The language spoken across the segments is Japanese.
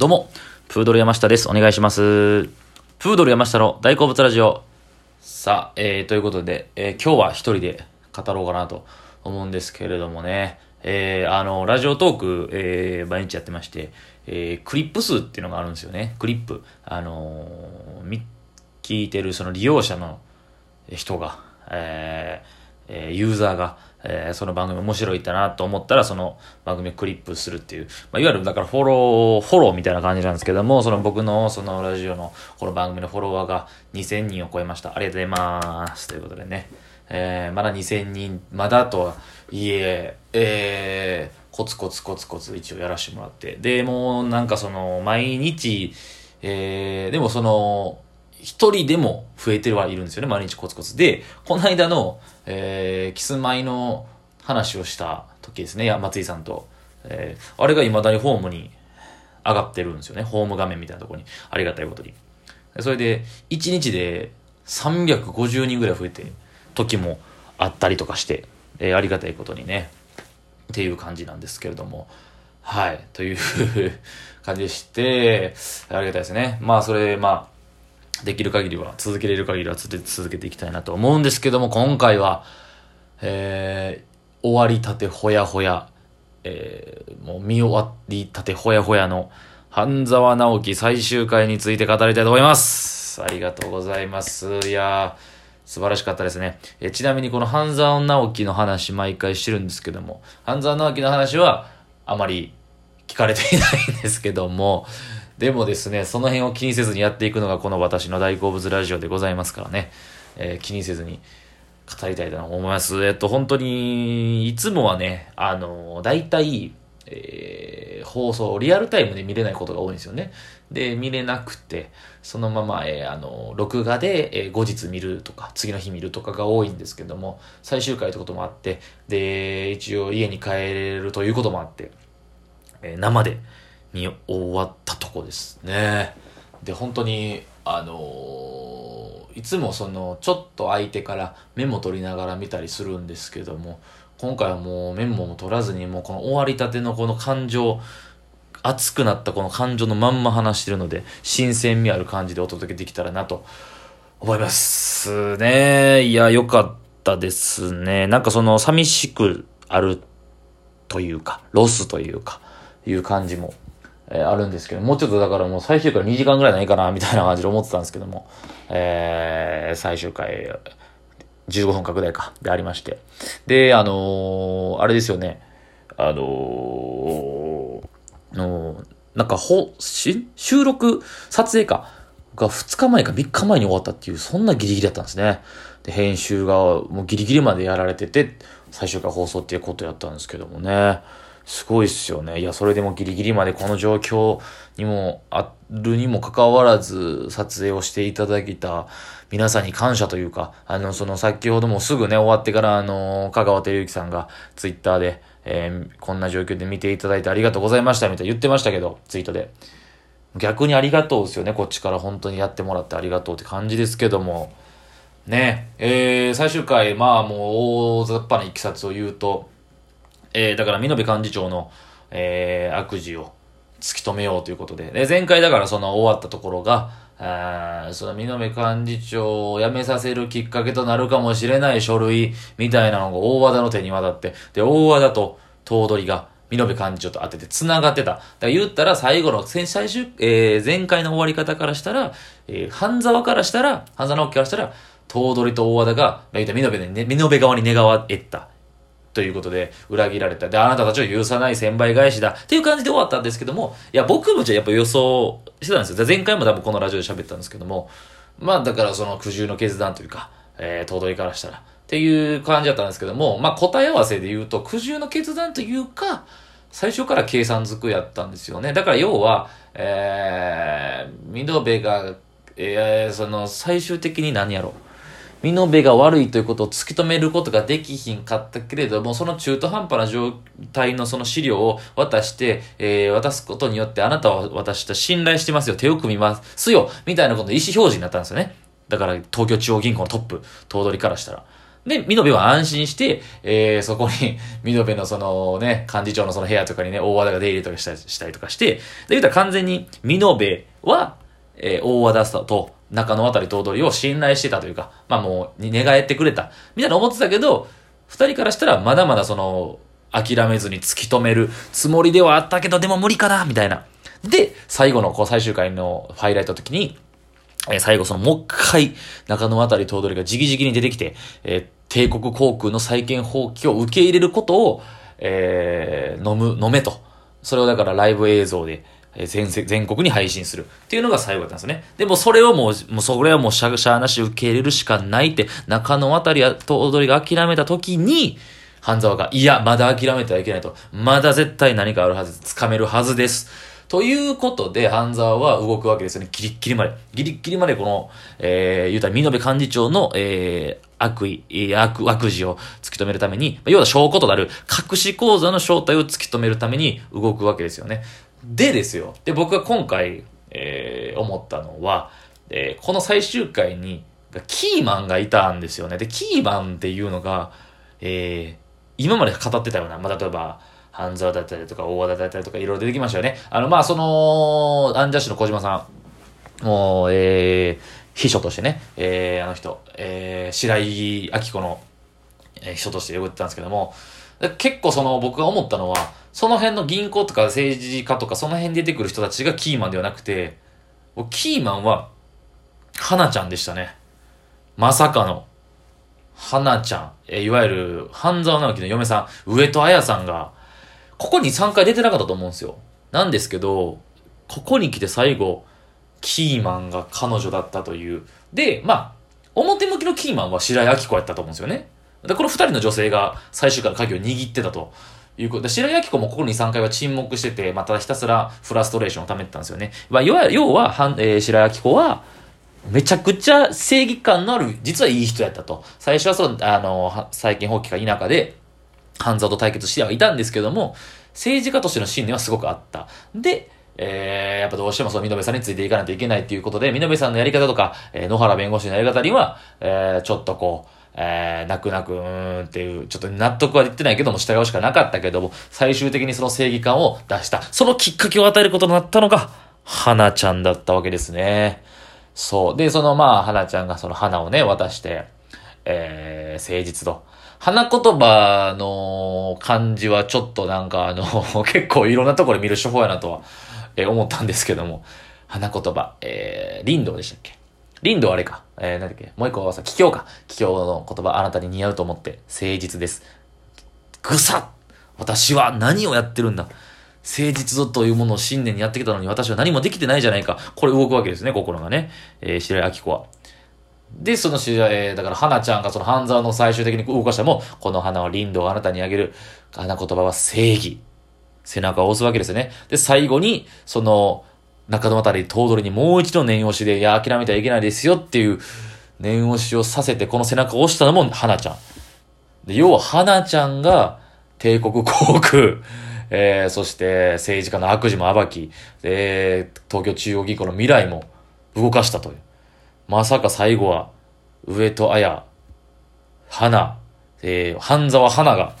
どうも、プードル山下です。お願いします。プードル山下の大好物ラジオ。さあ、えー、ということで、えー今日は一人で語ろうかなと思うんですけれどもね、えー、あの、ラジオトーク、えー、毎日やってまして、えー、クリップ数っていうのがあるんですよね。クリップ。あのー、聞いてるその利用者の人が、えーえユーザーが、えーその番組面白いったなと思ったら、その番組をクリップするっていう、まあ、いわゆるだからフォロー、フォローみたいな感じなんですけども、その僕のそのラジオのこの番組のフォロワーが2000人を超えました。ありがとうございます。ということでね、えーまだ2000人、まだとはいえ、えーコツコツコツコツ一応やらせてもらって。で、もうなんかその、毎日、えーでもその、一人でも増えてはいるんですよね、毎日コツコツ。で、この間の、えーキスマイの話をした時ですね、松井さんと。えーあれが未だにホームに上がってるんですよね、ホーム画面みたいなとこに。ありがたいことに。それで、1日で350人ぐらい増えて、時もあったりとかして、えーありがたいことにね、っていう感じなんですけれども、はい、という 感じでして、ありがたいですね。まあ、それ、まあ、できる限りは、続けれる限りは続けていきたいなと思うんですけども、今回は、えー、終わりたてほやほや、えー、もう見終わりたてほやほやの、半沢直樹最終回について語りたいと思います。ありがとうございます。いやー、素晴らしかったですね。えちなみにこの半沢直樹の話毎回してるんですけども、半沢直樹の話はあまり聞かれていないんですけども、でもですね、その辺を気にせずにやっていくのがこの私の大好物ラジオでございますからね、えー気にせずに語りたいと思います。えっと、本当に、いつもはね、あの、大体、えー放送、リアルタイムで見れないことが多いんですよね。で、見れなくて、そのまま、えーあの、録画で、えー後日見るとか、次の日見るとかが多いんですけども、最終回ってこともあって、で、一応家に帰れるということもあって、えー生で見終わったとこですね。で、本当に、あのーいつもその、ちょっと相手からメモ取りながら見たりするんですけども、今回はもうメモも取らずに、もうこの終わりたてのこの感情、熱くなったこの感情のまんま話してるので、新鮮味ある感じでお届けできたらなと思いますね。いや、よかったですね。なんかその、寂しくあるというか、ロスというか、いう感じも、えあるんですけど、もうちょっとだからもう最終回2時間ぐらいないかな、みたいな感じで思ってたんですけども、えー最終回、15分拡大か、でありまして。で、あのーあれですよね、あのーのなんかほ、し収録、撮影か、が2日前か3日前に終わったっていう、そんなギリギリだったんですね。で、編集がもうギリギリまでやられてて、最終回放送っていうことやったんですけどもね。すごいっすよね。いや、それでもギリギリまでこの状況にもあるにもかかわらず撮影をしていただいた皆さんに感謝というか、あの、その先ほどもすぐね、終わってからあの、香川照之さんがツイッターで、えーこんな状況で見ていただいてありがとうございましたみたいな言ってましたけど、ツイートで。逆にありがとうですよね。こっちから本当にやってもらってありがとうって感じですけども。ね、えー、最終回、まあもう大雑把ないきさつを言うと、えー、だから、見延幹事長の、えー、悪事を突き止めようということで、で、前回だからその終わったところが、あその見延幹事長を辞めさせるきっかけとなるかもしれない書類みたいなのが大和田の手に渡って、で、大和田と頭取が、見延幹事長と当てて繋がってた。だから言ったら最後の、先最終、えー、前回の終わり方からしたら、えー、半沢からしたら、半沢直樹からしたら、頭取と大和田が、まあ言ったら見延、ね、見延側に願わえった。ということで、裏切られた。で、あなたたちを許さない千倍返しだ。っていう感じで終わったんですけども、いや、僕もじゃあやっぱ予想してたんですよ。前回も多分このラジオで喋ったんですけども、まあだからその苦渋の決断というか、えー、頭取からしたら。っていう感じだったんですけども、まあ答え合わせで言うと、苦渋の決断というか、最初から計算づくやったんですよね。だから要は、えー、ミノベが、えー、その最終的に何やろう。身の毛が悪いということを突き止めることができひんかったけれども、その中途半端な状態のその資料を渡して、えー渡すことによって、あなたは私と信頼してますよ、手を組みますよ、みたいなことの意思表示になったんですよね。だから、東京中央銀行のトップ、頭取からしたら。で、ミノベは安心して、えー、そこに、ミノベのそのね、幹事長のその部屋とかにね、大和田が出入りとかしたりとかして、で、言うたら完全に、ミノベは、えー、大和田さんと中野渡り頭取を信頼してたというか、まあもう、寝返ってくれた、みたいな思ってたけど、二人からしたらまだまだその、諦めずに突き止めるつもりではあったけど、でも無理かな、みたいな。で、最後のこう最終回のハイライトの時に、え最後そのもう一回中野渡り頭取が直々に出てきて、えー帝国航空の再建放棄を受け入れることを、えー飲む、飲めと。それをだからライブ映像で、全全国に配信するっていうのが最後だったんですね。でもそれをもう、もうそれはもうしゃぐしゃなし受け入れるしかないって、中野渡りや頭取が諦めた時に、半沢が、いや、まだ諦めてはいけないと。まだ絶対何かあるはず、掴めるはずです。ということで、半沢は動くわけですよね。ギリッギリまで。ギリッギリまでこの、えー、言うたら、見延幹事長の、えー、悪意、悪、悪事を突き止めるために、要は証拠となる隠し口座の正体を突き止めるために動くわけですよね。でですよ。で、僕が今回、えー、思ったのは、えーこの最終回に、キーマンがいたんですよね。で、キーマンっていうのが、えー、今まで語ってたような、まあ、例えば、半沢だったりとか、大和田だったりとか、いろいろ出てきましたよね。あの、まあ、その、アンジャッシュの小島さん、もう、えー、秘書としてね、えー、あの人、えー、白井明子の、えー秘書として呼ばれてたんですけども、結構その、僕が思ったのは、その辺の銀行とか政治家とか、その辺出てくる人たちがキーマンではなくて、キーマンは、花ちゃんでしたね。まさかの。花ちゃん、えいわゆる、半沢直樹の嫁さん、上戸彩さんが、ここに3回出てなかったと思うんですよ。なんですけど、ここに来て最後、キーマンが彼女だったという。で、まあ、表向きのキーマンは白井明子やったと思うんですよね。で、この2人の女性が最終回の鍵を握ってたと。いうことで、白井明子もここに3回は沈黙してて、まあ、ただひたすらフラストレーションを溜めてたんですよね。まあ、要は、要は、んえー白井明子は、めちゃくちゃ正義感のある、実はいい人やったと。最初はそう、あの、最近放棄か否かで、半沢と対決してはいたんですけども、政治家としての信念はすごくあった。で、えー、やっぱどうしてもその、見延さんについていかないといけないっていうことで、見延さんのやり方とか、えー野原弁護士のやり方には、えー、ちょっとこう、えー、泣く泣く、うーんっていう、ちょっと納得はできてないけども、従うしかなかったけども、最終的にその正義感を出した。そのきっかけを与えることになったのが、花ちゃんだったわけですね。そう。で、そのまあ、花ちゃんがその花をね、渡して、えー、誠実と。花言葉の感じはちょっとなんかあの、結構いろんなところで見る手法やなとは、えー思ったんですけども。花言葉、えー、林道でしたっけ？林道はあれか。えー、なんだっけもう一個はさ、桔梗か。桔梗の言葉あなたに似合うと思って、誠実です。ぐさ私は何をやってるんだ誠実ぞというものを信念にやってきたのに私は何もできてないじゃないか。これ動くわけですね、心がね。えー、白井明子は。で、その白井、えーだから花ちゃんがその半沢の最終的に動かしても、この花は林道をあなたにあげる。花言葉は正義。背中を押すわけですよね。で、最後に、その、中野あたり頭取にもう一度念押しで、いや、諦めてはいけないですよっていう念押しをさせて、この背中を押したのも花ちゃん。で、要は花ちゃんが帝国航空、えー、そして政治家の悪事も暴き、で、東京中央銀行の未来も動かしたという。まさか最後は、上戸彩、花、えー、半沢花が、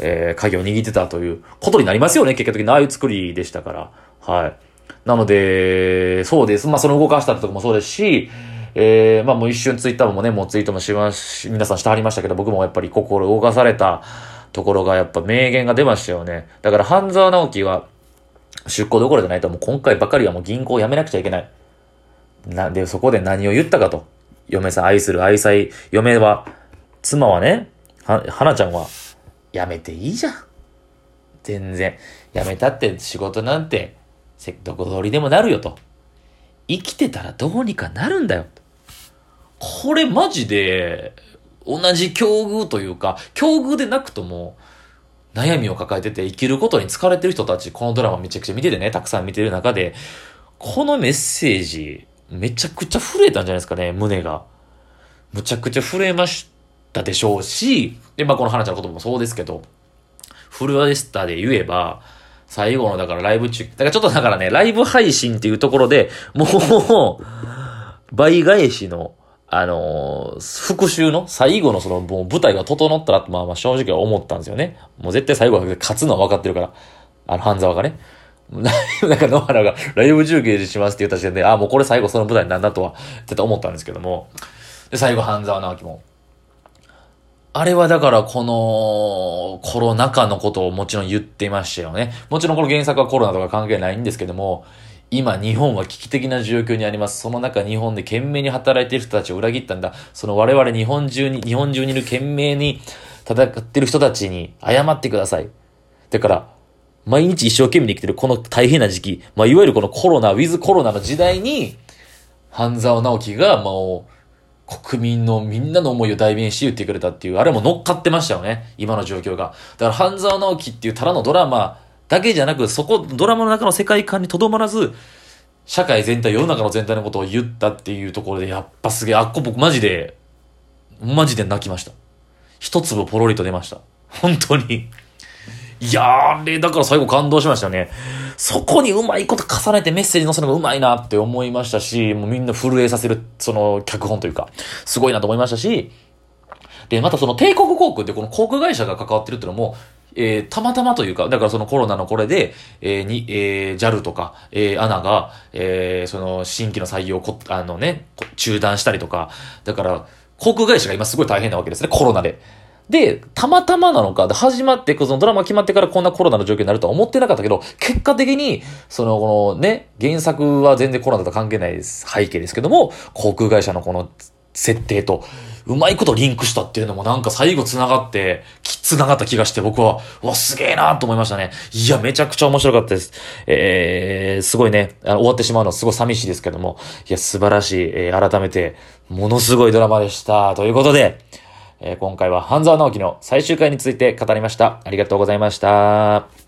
えー、鍵を握ってたということになりますよね、結果的にああいう作りでしたから。はい。なので、そうです。まあ、その動かしたってとこもそうですし、えー、まあもう一瞬ツイッターもね、もうツイートもしまし、皆さんしてはりましたけど、僕もやっぱり心動かされたところがやっぱ名言が出ましたよね。だから半沢直樹は出向どころじゃないともう今回ばかりはもう銀行を辞めなくちゃいけない。なんで、そこで何を言ったかと。嫁さん愛する愛妻、嫁は、妻はね、は、花ちゃんは、辞めていいじゃん。全然。辞めたって仕事なんて、どこ通りでもなるよと。生きてたらどうにかなるんだよ。これマジで、同じ境遇というか、境遇でなくとも、悩みを抱えてて生きることに疲れてる人たち、このドラマめちゃくちゃ見ててね、たくさん見てる中で、このメッセージ、めちゃくちゃ震えたんじゃないですかね、胸が。むちゃくちゃ震えましたでしょうし、で、まあこの花ちゃんの言葉もそうですけど、フルアデスタで言えば、最後のだからライブ中、だからちょっとだからね、ライブ配信っていうところで、もう、倍返しの、あのー復讐の最後のその、もう舞台が整ったら、まあまあ正直は思ったんですよね。もう絶対最後は勝つのは分かってるから。あの、半沢がね。なんか野原がライブ中継しますって言った時点で、あ、もうこれ最後その舞台なんだとは、絶対思ったんですけども。で、最後半沢直樹も。あれはだからこのコロナ禍のことをもちろん言ってましたよね。もちろんこの原作はコロナとか関係ないんですけども、今日本は危機的な状況にあります。その中日本で懸命に働いている人たちを裏切ったんだ。その我々日本中に、日本中にいる懸命に戦ってる人たちに謝ってください。だから、毎日一生懸命に生きてるこの大変な時期、まあ、いわゆるこのコロナ、ウィズコロナの時代に、半沢直樹が、もう、国民のみんなの思いを代弁して言ってくれたっていう、あれも乗っかってましたよね。今の状況が。だから、半沢直樹っていうただのドラマだけじゃなく、そこ、ドラマの中の世界観にとどまらず、社会全体、世の中の全体のことを言ったっていうところで、やっぱすげえ、あっこ僕マジで、マジで泣きました。一粒ポロリと出ました。本当に。いや、あれ、だから最後感動しましたね。そこにうまいこと重ねてメッセージ載せるのがうまいなって思いましたし、もうみんな震えさせる、その、脚本というか、すごいなと思いましたし、で、またその帝国航空ってこの航空会社が関わってるっていうのも、えー、たまたまというか、だからそのコロナのこれで、えー、に、えー、JAL とか、えー、ANA が、えー、その新規の採用こ、あのね、中断したりとか、だから、航空会社が今すごい大変なわけですね、コロナで。で、たまたまなのか、で始まって、そのドラマ決まってからこんなコロナの状況になるとは思ってなかったけど、結果的に、その、このね、原作は全然コロナと関係ないです背景ですけども、航空会社のこの設定と、うまいことリンクしたっていうのもなんか最後繋がって、き繋がった気がして僕は、うわ、すげえなと思いましたね。いや、めちゃくちゃ面白かったです。えー、すごいね、終わってしまうのはすごい寂しいですけども、いや、素晴らしい、えー改めて、ものすごいドラマでした。ということで、え今回は半沢直樹の最終回について語りました。ありがとうございました。